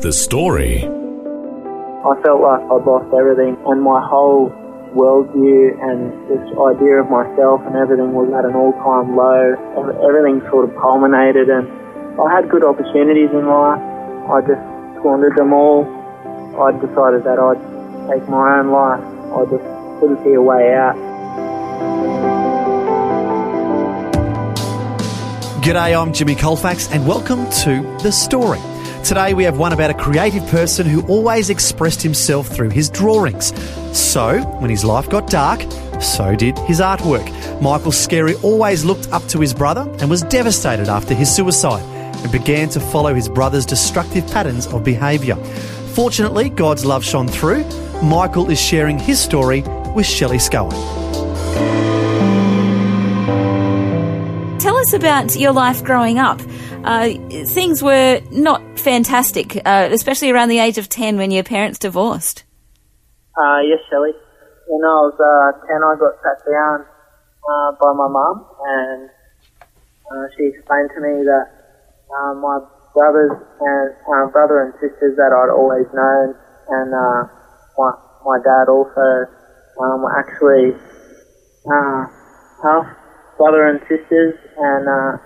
The story. I felt like I'd lost everything, and my whole worldview and this idea of myself and everything was at an all-time low. Everything sort of culminated, and I had good opportunities in life. I just squandered them all. I decided that I'd take my own life. I just couldn't see a way out. G'day, I'm Jimmy Colfax, and welcome to The Story. Today we have one about a creative person who always expressed himself through his drawings. So, when his life got dark, so did his artwork. Michael Scerri always looked up to his brother and was devastated after his suicide and began to follow his brother's destructive patterns of behaviour. Fortunately, God's love shone through. Michael is sharing his story with Shelley Scowen. Tell us about your life growing up. Uh, things were not fantastic, uh, especially around the age of 10 when your parents divorced. Uh, yes, Shelley. When I was uh, 10, I got sat down uh, by my mum and uh, she explained to me that uh, my brothers and uh, brother and sisters that I'd always known and uh, my, my dad also um, were actually uh, half brother and sisters and uh,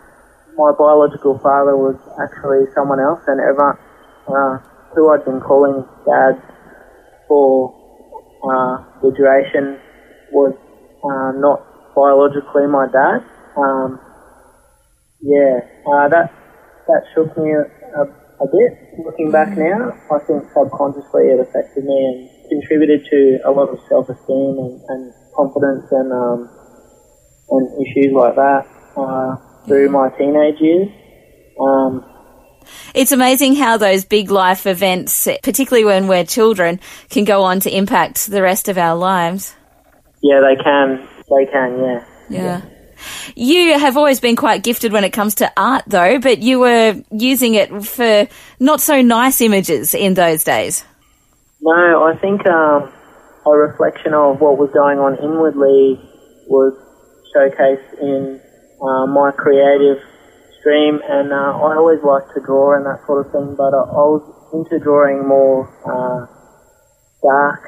my biological father was actually someone else, and everyone uh, who I'd been calling dad for uh, the duration was uh, not biologically my dad. Um, yeah, uh, that that shook me a, a, a bit. Looking back now, I think subconsciously it affected me and contributed to a lot of self-esteem and, and confidence and um, and issues like that. Uh, through my teenage years. Um, it's amazing how those big life events, particularly when we're children, can go on to impact the rest of our lives. Yeah, they can. They can, yeah. Yeah. yeah. You have always been quite gifted when it comes to art, though, but you were using it for not so nice images in those days. No, I think um, a reflection of what was going on inwardly was showcased in uh, my creative stream, and uh, I always liked to draw and that sort of thing. But I, I was into drawing more uh, dark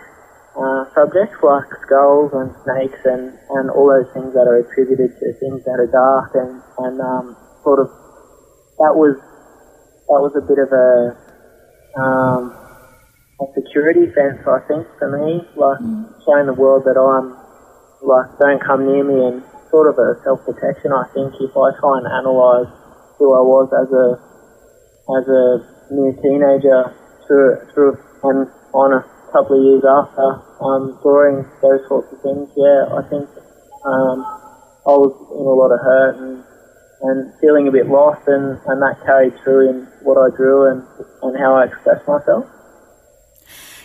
uh, subjects like skulls and snakes and, and all those things that are attributed to things that are dark and and um, sort of that was that was a bit of a um, a security fence, I think, for me, like mm. showing the world that I'm like don't come near me and sort of a self protection. I think if I try and analyse who I was as a as a new teenager through through and on a couple of years after um, drawing those sorts of things, yeah, I think um, I was in a lot of hurt and and feeling a bit lost, and, and that carried through in what I drew and, and how I expressed myself.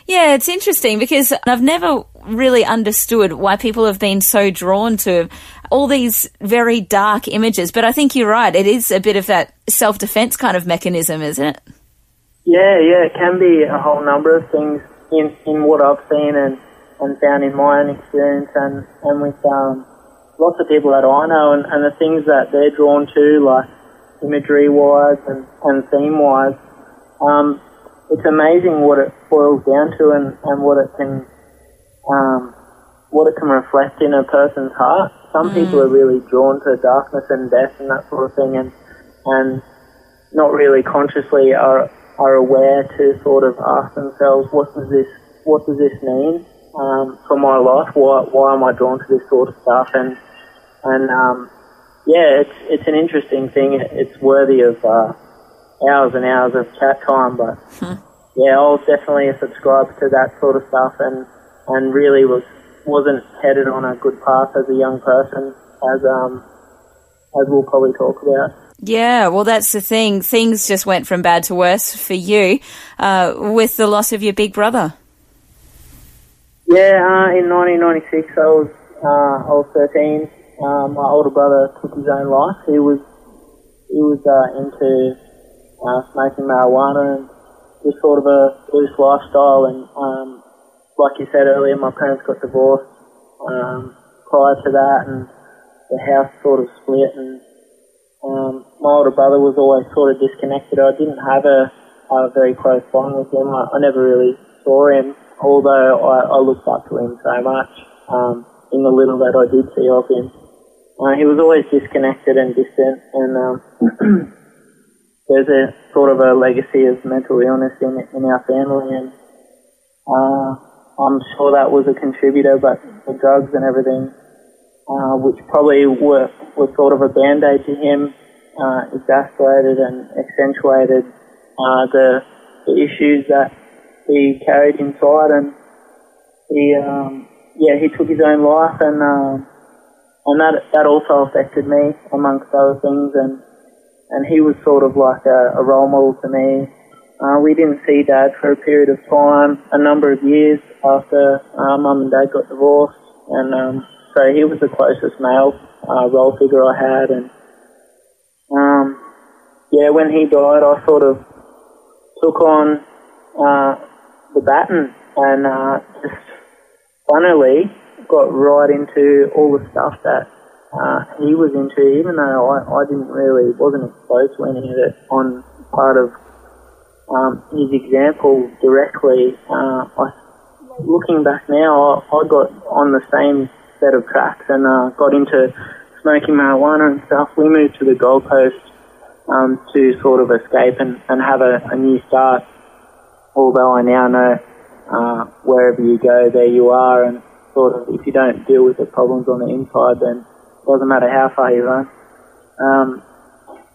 Yeah, it's interesting because I've never really understood why people have been so drawn to all these very dark images. But I think you're right. It is a bit of that self defense kind of mechanism, isn't it? Yeah, yeah. It can be a whole number of things in, in what I've seen and, and found in my own experience and, and with um, lots of people that I know and, and the things that they're drawn to, like imagery wise and, and theme wise. Um, it's amazing what it boils down to and, and what it can um, what it can reflect in a person's heart. Some mm. people are really drawn to darkness and death and that sort of thing, and and not really consciously are are aware to sort of ask themselves, what does this what does this mean um, for my life? Why why am I drawn to this sort of stuff? And and um, yeah, it's it's an interesting thing. It's worthy of uh, hours and hours of chat time. But hmm. yeah, I was definitely a subscriber to that sort of stuff, and and really was wasn't headed on a good path as a young person, as um as we'll probably talk about. Yeah, well, that's the thing. Things just went from bad to worse for you uh, with the loss of your big brother. Yeah, uh, in 1996, I was uh, I was 13. Uh, my older brother took his own life. He was he was uh, into uh, smoking marijuana and just sort of a loose lifestyle. And um, like you said earlier, my parents got divorced um, prior to that, and the house sort of split. And um, my older brother was always sort of disconnected. I didn't have a, a very close bond with him. I, I never really saw him although I, I looked up to him so much um, in the little that I did see of him. Uh, he was always disconnected and distant, and um, there's a sort of a legacy of mental illness in in our family, and uh, I'm sure that was a contributor. But the drugs and everything, uh, which probably were were sort of a band aid to him, uh, exacerbated and accentuated uh, the, the issues that he carried inside, and he, um, yeah, he took his own life, and uh, and that that also affected me amongst other things, and and he was sort of like a, a role model to me. Uh, we didn't see dad for a period of time, a number of years after uh, mum and dad got divorced, and um, so he was the closest male uh, role figure I had, and um, yeah, when he died, I sort of took on uh, the baton and uh, just funnily got right into all the stuff that uh, he was into, even though I, I didn't really, wasn't exposed to any of it on part of um, his example directly. Uh, I, looking back now, I, I got on the same set of tracks and uh, got into smoking marijuana and stuff. We moved to the Gold Coast um, to sort of escape and, and have a, a new start although I now know uh, wherever you go, there you are, and sort of if you don't deal with the problems on the inside, then doesn't matter how far you run. Um,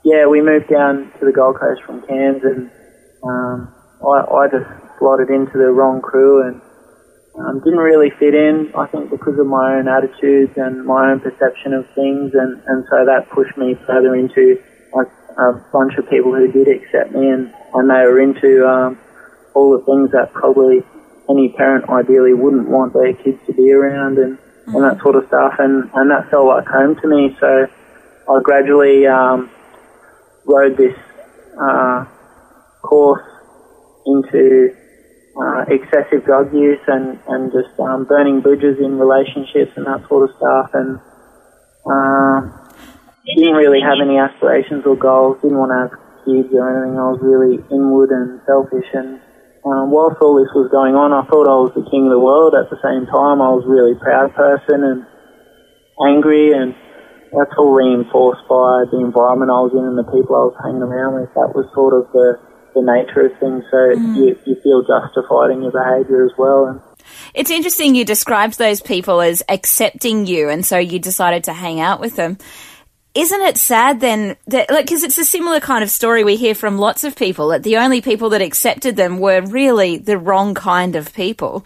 yeah, we moved down to the Gold Coast from Cairns, and um, I, I just slotted into the wrong crew and um, didn't really fit in. I think because of my own attitudes and my own perception of things, and, and so that pushed me further into a, a bunch of people who did accept me, and, and they were into um, all the things that probably any parent ideally wouldn't want their kids to be around and, mm-hmm. and that sort of stuff. And, and that felt like home to me. So I gradually um, rode this uh, course into uh, excessive drug use and, and just um, burning bridges in relationships and that sort of stuff. And uh, didn't really have any aspirations or goals, didn't want to have kids or anything. I was really inward and selfish and um, whilst all this was going on, I thought I was the king of the world. At the same time, I was a really proud person and angry, and that's all reinforced by the environment I was in and the people I was hanging around with. That was sort of the, the nature of things, so mm. you, you feel justified in your behaviour as well. And it's interesting you described those people as accepting you, and so you decided to hang out with them isn't it sad then that like because it's a similar kind of story we hear from lots of people that the only people that accepted them were really the wrong kind of people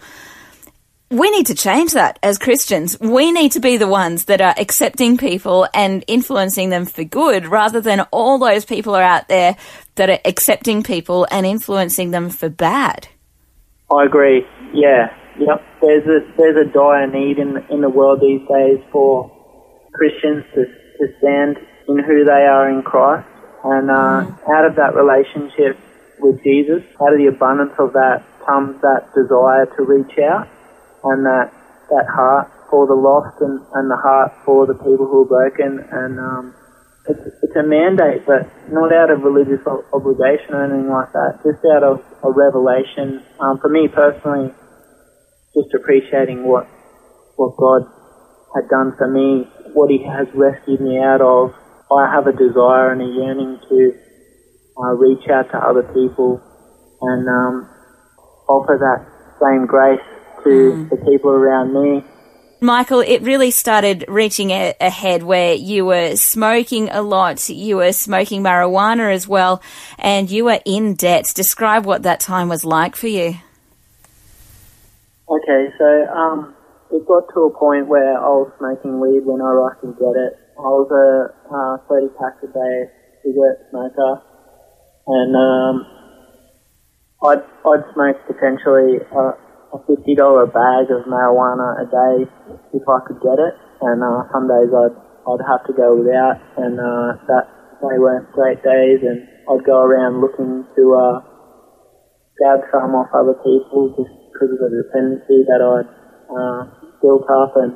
we need to change that as Christians. We need to be the ones that are accepting people and influencing them for good rather than all those people are out there that are accepting people and influencing them for bad. I agree. Yeah. Yep. There's a there's a dire need in in the world these days for Christians to to stand in who they are in Christ. And uh, mm. out of that relationship with Jesus, out of the abundance of that comes that desire to reach out and that, that heart for the lost and, and the heart for the people who are broken. And um, it's, it's a mandate, but not out of religious obligation or anything like that, just out of a revelation. Um, for me personally, just appreciating what what God had done for me what He has rescued me out of, I have a desire and a yearning to uh, reach out to other people and um, offer that same grace to mm. the people around me. Michael, it really started reaching a- ahead where you were smoking a lot, you were smoking marijuana as well, and you were in debt. Describe what that time was like for you. Okay, so um, it got to a point where I was smoking weed whenever I could get it. I was a uh, 30 packs a day cigarette smoker, and um, I'd I'd smoke potentially a, a fifty dollar bag of marijuana a day if I could get it, and uh, some days I'd I'd have to go without, and uh, that they weren't great days, and I'd go around looking to uh, grab some off other people just because of the dependency that I'd uh, built up, and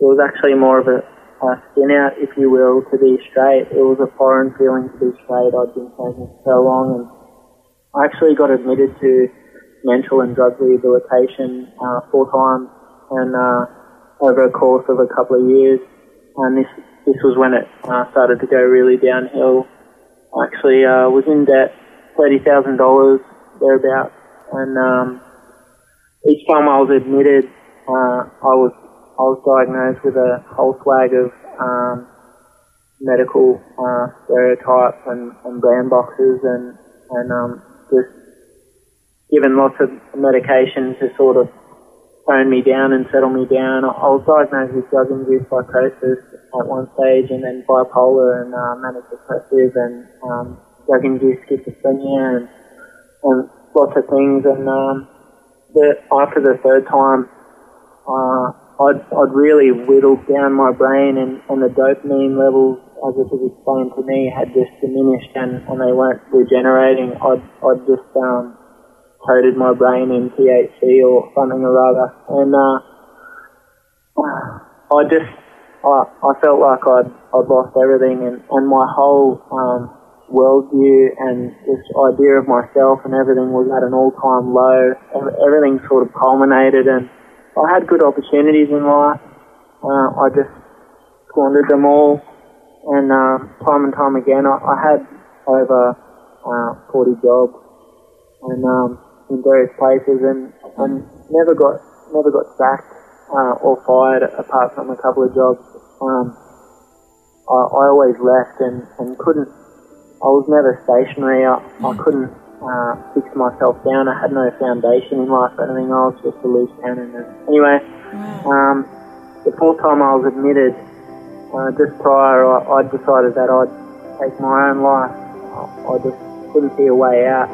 it was actually more of a, a spin out, if you will, to be straight. It was a foreign feeling to be straight. I'd been taking so long, and I actually got admitted to mental and drug rehabilitation uh, four times, and uh, over a course of a couple of years, and this this was when it uh, started to go really downhill. I actually uh, was in debt, thirty thousand dollars thereabouts, and um, each time I was admitted, uh, I was I was diagnosed with a whole swag of um, medical uh, stereotypes and, and brand boxes, and and um, just given lots of medication to sort of tone me down and settle me down. I was diagnosed with drug-induced psychosis at one stage, and then bipolar and uh, manic depressive, and um, drug-induced schizophrenia, and, and lots of things. And um, the, after the third time, I'd, I'd really whittled down my brain, and, and the dopamine levels, as it was explained to me, had just diminished, and, and they weren't regenerating. I'd, I'd just um, coated my brain in THC or something or other, and uh, I just I, I felt like I'd I'd lost everything, and and my whole um, worldview and this idea of myself and everything was at an all-time low. Ev- Everything sort of culminated, and I had good opportunities in life. Uh, I just squandered them all, and uh, time and time again, I, I had over uh, 40 jobs, and um, in various places, and, and never got never got sacked uh, or fired apart from a couple of jobs. Um, I, I always left and, and couldn't. I was never stationary. I, I couldn't uh, fix myself down. I had no foundation in life or anything. I was just a loose cannon. And anyway, um, the fourth time I was admitted, uh, just prior, I, I decided that I'd take my own life. I, I just couldn't see a way out.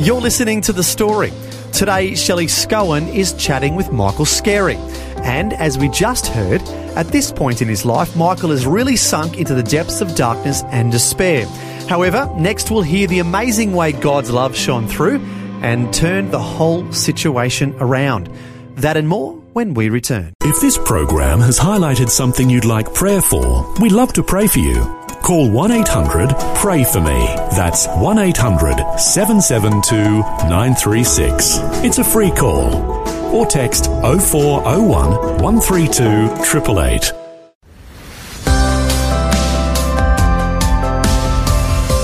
You're listening to The Story. Today, Shelley Scowen is chatting with Michael Scerri. And as we just heard, at this point in his life, Michael has really sunk into the depths of darkness and despair. However, next we'll hear the amazing way God's love shone through and turned the whole situation around. That and more when we return. If this program has highlighted something you'd like prayer for, we'd love to pray for you. Call 1 800 Pray For Me. That's 1 800 772 936. It's a free call. Or text 0401 132 888.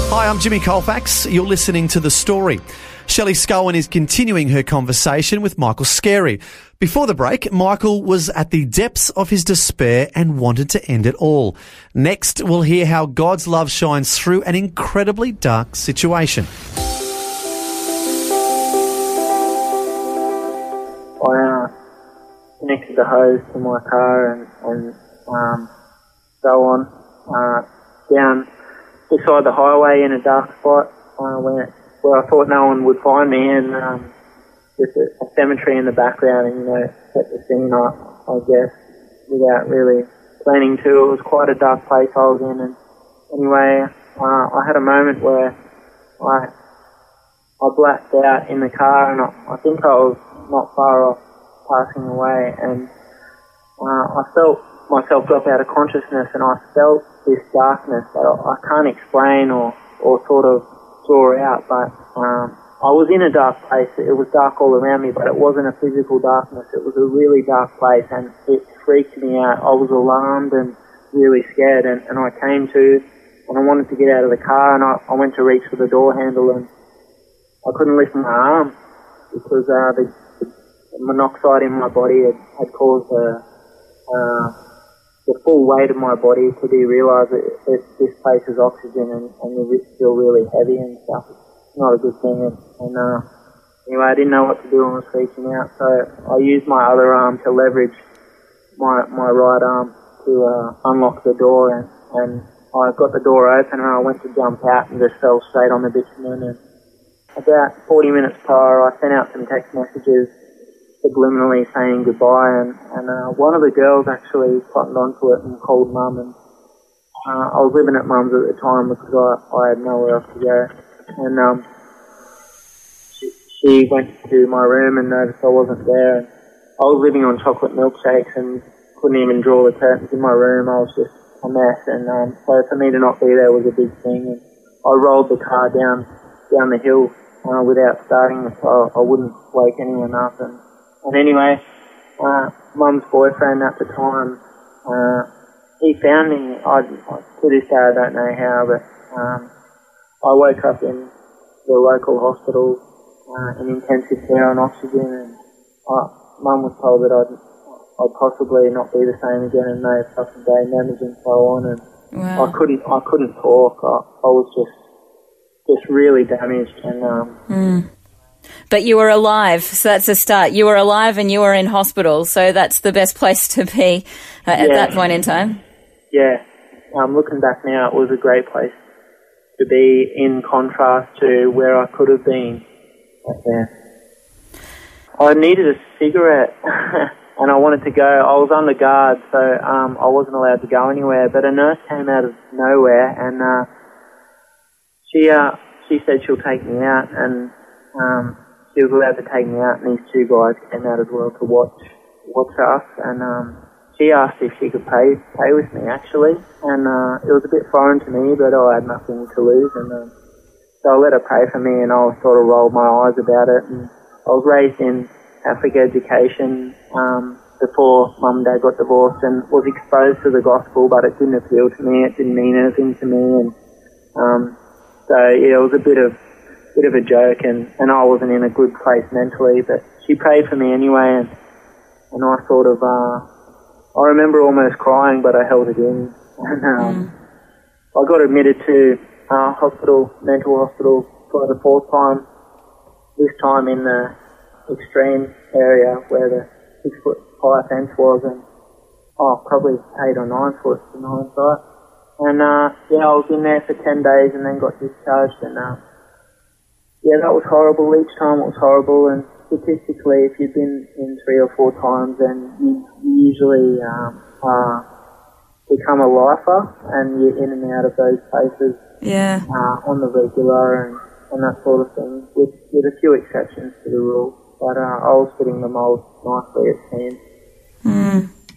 Hi, I'm Jimmy Colfax. You're listening to The Story. Shelley Scowen is continuing her conversation with Michael Scerri. Before the break, Michael was at the depths of his despair and wanted to end it all. Next, we'll hear how God's love shines through an incredibly dark situation. I uh, connected the hose to my car and, and um, so on uh, down beside the highway in a dark spot uh, where, where I thought no one would find me and um, with a, cemetery in the background and, you know, set the scene, I, I guess, without really planning to. It was quite a dark place I was in and anyway, uh, I had a moment where I I blacked out in the car, and I, I think I was not far off passing away, and uh, I felt myself drop out of consciousness, and I felt this darkness that I, I can't explain or, or sort of draw out, but um, I was in a dark place. It was dark all around me, but it wasn't a physical darkness. It was a really dark place, and it freaked me out. I was alarmed and really scared, and, and I came to, and I wanted to get out of the car, and I, I went to reach for the door handle, and I couldn't lift my arm because uh, the, the monoxide in my body had, had caused uh, uh, the full weight of my body to be realised that it, this place is oxygen and, and the risk feel really heavy and stuff. It's not a good thing. And, and uh, anyway, I didn't know what to do and was freaking out, so I used my other arm to leverage my my right arm to uh, unlock the door, and, and I got the door open, and I went to jump out and just fell straight on the bitumen. And about 40 minutes prior, I sent out some text messages subliminally saying goodbye, and, and uh, one of the girls actually cottoned onto it and called mum, and uh, I was living at mum's at the time because I, I had nowhere else to go, and um, she, she went to my room and noticed I wasn't there. And I was living on chocolate milkshakes and couldn't even draw the curtains in my room. I was just a mess, and um, so for me to not be there was a big thing. And I rolled the car down down the hill uh, without starting it, so I wouldn't wake anyone up. And, and anyway, uh, mum's boyfriend at the time, uh, he found me. I, to this day I don't know how, but um, I woke up in the local hospital uh, in intensive care on oxygen, and I, mum was told that I'd I'd possibly not be the same again and no fucking day members and so on and Wow. I couldn't I couldn't talk. I, I was just just really damaged and um But you were alive, so that's a start. You were alive and you were in hospital, so that's the best place to be uh, at Yeah. that point in time. yeah, um looking back now it was a great place to be in contrast to where I could have been then. I needed a cigarette and I wanted to go. I was under guard, so um, I wasn't allowed to go anywhere. But a nurse came out of nowhere and uh, she uh, she said she'll take me out, and um, she was allowed to take me out. And these two guys came out as well to watch watch us, and um, she asked if she could pay pay with me actually, and uh, it was a bit foreign to me, but I had nothing to lose, and um, so I let her pay for me, and I sort of rolled my eyes about it. And I was raised in Catholic education um, before mum and dad got divorced, and was exposed to the gospel, but it didn't appeal to me. It didn't mean anything to me, and um, so yeah, it was a bit of bit of a joke, and, and I wasn't in a good place mentally. But she prayed for me anyway, and and I sort of uh, I remember almost crying, but I held it in, and um, I got admitted to uh, hospital, mental hospital, for the fourth time. This time in the extreme area where the six foot high fence was, and oh, probably eight or nine foot in hindsight. And uh, yeah, I was in there for ten days and then got discharged, and uh, yeah, that was horrible. Each time it was horrible, and statistically, if you've been in three or four times, then you you usually um, uh, become a lifer, and you're in and out of those places Yeah. uh, on the regular and, and that sort of thing, with, with a few exceptions to the rule. But uh, I was fitting the mould nicely, it seems.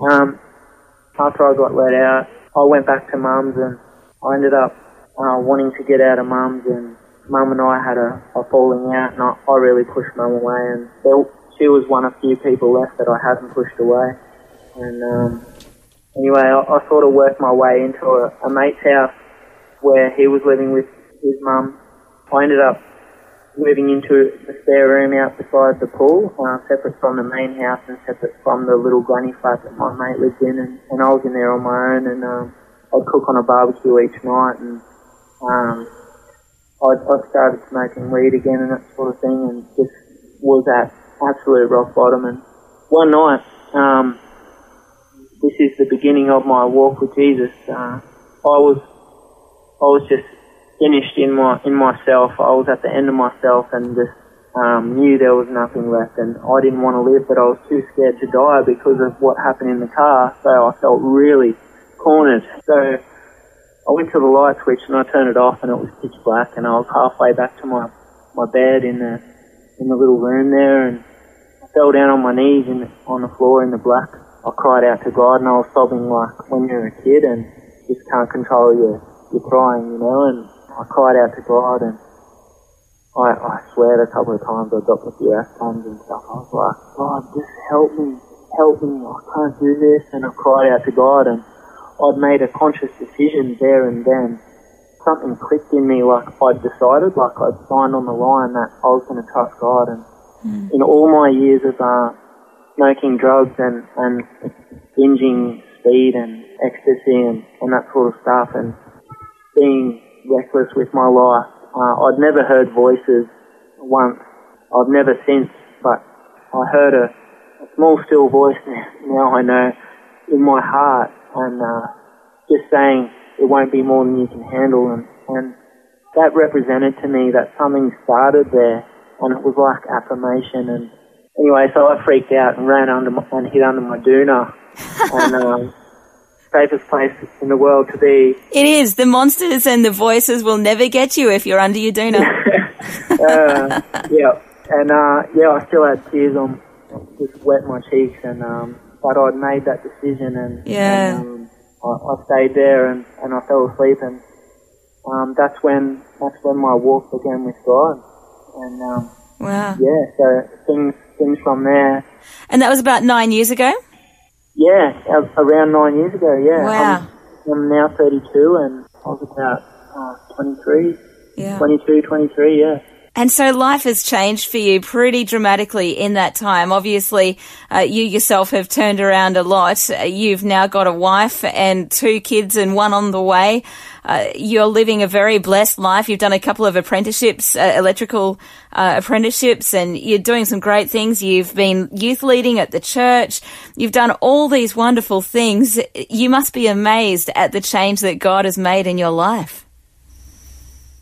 Um, after I got let out, I went back to mum's and I ended up uh, wanting to get out of mum's and mum and I had a, a falling out and I, I really pushed mum away and there, she was one of few people left that I hadn't pushed away. And um, anyway, I, I sort of worked my way into a, a mate's house where he was living with his mum. I ended up moving into the spare room out beside the pool, uh, separate from the main house and separate from the little granny flat that my mate lived in. And, and I was in there on my own and um, I'd cook on a barbecue each night and um, I'd, I started smoking weed again and that sort of thing and just was at absolute rock bottom. And one night, um, this is the beginning of my walk with Jesus. Uh, I was I was just finished in my in myself. I was at the end of myself and just um, knew there was nothing left. And I didn't want to live, but I was too scared to die because of what happened in the car. So I felt really cornered. So I went to the light switch and I turned it off, and it was pitch black. And I was halfway back to my my bed in the in the little room there, and I fell down on my knees in on the floor in the black. I cried out to God, and I was sobbing like when you're a kid and just can't control your your crying, you know. And I cried out to God, and I I swear a couple of times I dropped a few f bombs and stuff. I was like, God, just help me, help me. I can't do this. And I cried out to God, and I'd made a conscious decision there and then. Something clicked in me, like I'd decided, like I'd signed on the line that I was going to trust God. And in all my years of uh, smoking drugs and, and binging speed and ecstasy and, and that sort of stuff and being reckless with my life, uh, I'd never heard voices once I've never since, but I heard a, a small still voice now, now I know in my heart and uh, just saying it won't be more than you can handle. And, and that represented to me that something started there and it was like affirmation. And anyway so I freaked out and ran under my, and hid under my doona. And um, safest place in the world to be. It is. The monsters and the voices will never get you if you're under your doona. uh, yeah, and uh, yeah, I still had tears on, just wet my cheeks, and um, but I'd made that decision, and, Yeah. and um, I, I stayed there, and, and I fell asleep, and um, that's when that's when my walk began with God, and um, wow. yeah, so things things from there, And that was about nine years ago? yeah, around nine years ago, yeah, Wow. I'm, I'm now 32, and I was about uh, 23, Yeah. 22, 23, yeah. And so life has changed for you pretty dramatically in that time. Obviously, uh, you yourself have turned around a lot. Uh, You've now got a wife and two kids and one on the way. Uh, you're living a very blessed life. You've done a couple of apprenticeships, uh, electrical uh, apprenticeships, and you're doing some great things. You've been youth leading at the church. You've done all these wonderful things. You must be amazed at the change that God has made in your life.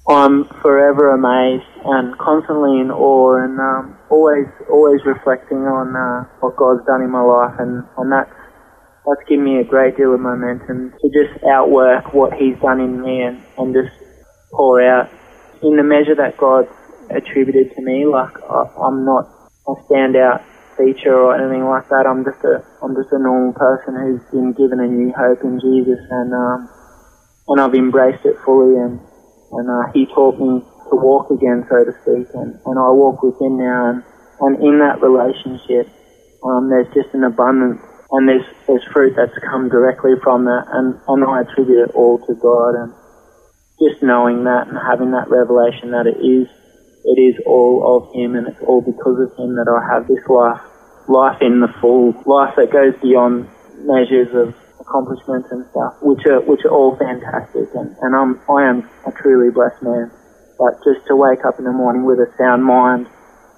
I'm forever amazed and constantly in awe and um, always always reflecting on uh, what God's done in my life and, and that's that's given me a great deal of momentum to just outwork what He's done in me and, and just pour out in the measure that God's attributed to me. Like I, I'm not a standout feature or anything like that. I'm just a I'm just a normal person who's been given a new hope in Jesus and um, and I've embraced it fully and and uh, he taught me to walk again, so to speak, and, and I walk with him now, and, and in that relationship, um, there's just an abundance, and there's there's fruit that's come directly from that, and, and I attribute it all to God, and just knowing that and having that revelation that it is it is all of Him, and it's all because of Him that I have this life, life in the full, life that goes beyond measures of accomplishments and stuff, which are which are all fantastic, and, and I'm I am a truly blessed man. But just to wake up in the morning with a sound mind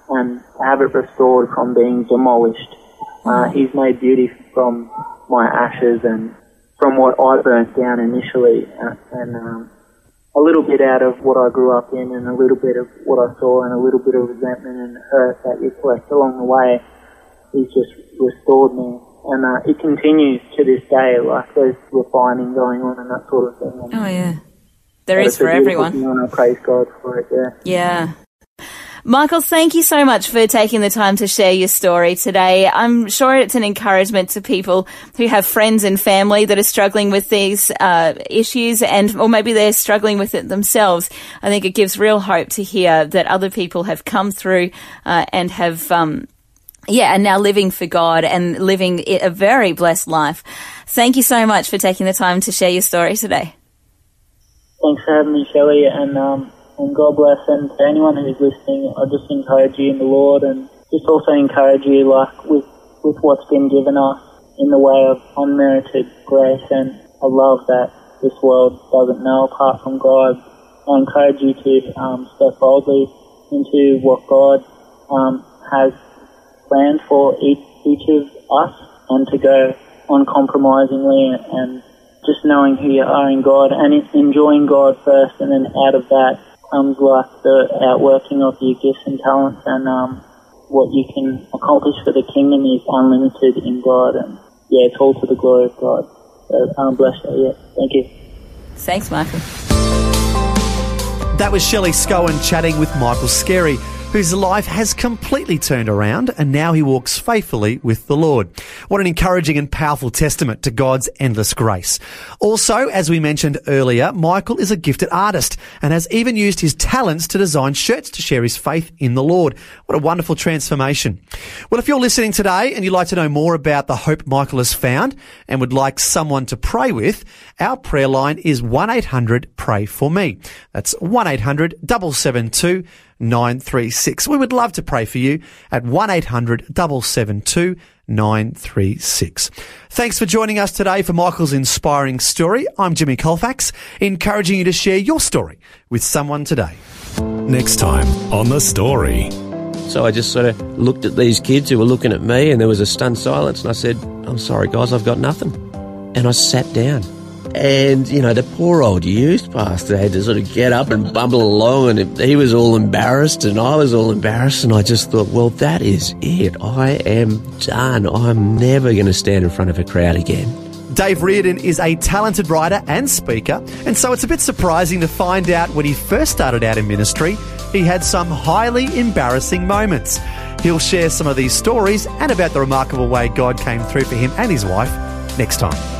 and have it restored from being demolished, uh, He's made beauty from my ashes and from what I burnt down initially, uh, and um, a little bit out of what I grew up in, and a little bit of what I saw, and a little bit of resentment and hurt that you collect along the way. He's just restored me and uh, it continues to this day. Like there's refining going on and that sort of thing. And Oh yeah, there is for everyone. Praise God for it. Yeah. Yeah. Michael, thank you so much for taking the time to share your story today. I'm sure it's an encouragement to people who have friends and family that are struggling with these uh, issues and, or maybe they're struggling with it themselves. I think it gives real hope to hear that other people have come through uh, and have, um, yeah, and now living for God and living a very blessed life. Thank you so much for taking the time to share your story today. Thanks for having me, Shelley, and um, and God bless. And to anyone who's listening, I just encourage you in the Lord, and just also encourage you, like with with what's been given us in the way of unmerited grace and a love that this world doesn't know apart from God. I encourage you to um, step boldly into what God um, has planned for each, each of us, and to go uncompromisingly and just knowing who you are in God and enjoying God first, and then out of that comes like the outworking of your gifts and talents, and um, what you can accomplish for the kingdom is unlimited in God, and yeah, it's all to the glory of God. So um, bless you. Yeah, thank you. Thanks, Michael. That was Shelley Scowen chatting with Michael Scerri, whose life has completely turned around and now he walks faithfully with the Lord. What an encouraging and powerful testament to God's endless grace. Also, as we mentioned earlier, Michael is a gifted artist and has even used his talents to design shirts to share his faith in the Lord. What a wonderful transformation. Well, if you're listening today and you'd like to know more about the hope Michael has found and would like someone to pray with, our prayer line is 1-800 pray for me. That's 1-800-772 936. We would love to pray for you at 1-800-772 936. Thanks for joining us today for Michael's inspiring story. I'm Jimmy Colfax, encouraging you to share your story with someone today. Next time on The Story. So I just sort of looked at these kids who were looking at me, and there was a stunned silence. And I said, I'm sorry, guys, I've got nothing. And I sat down. And, you know, the poor old youth pastor had to sort of get up and bumble along, and he was all embarrassed, and I was all embarrassed. And I just thought, well, that is it. I am done. I'm never going to stand in front of a crowd again. Dave Reardon is a talented writer and speaker, and so it's a bit surprising to find out when he first started out in ministry, he had some highly embarrassing moments. He'll share some of these stories and about the remarkable way God came through for him and his wife next time.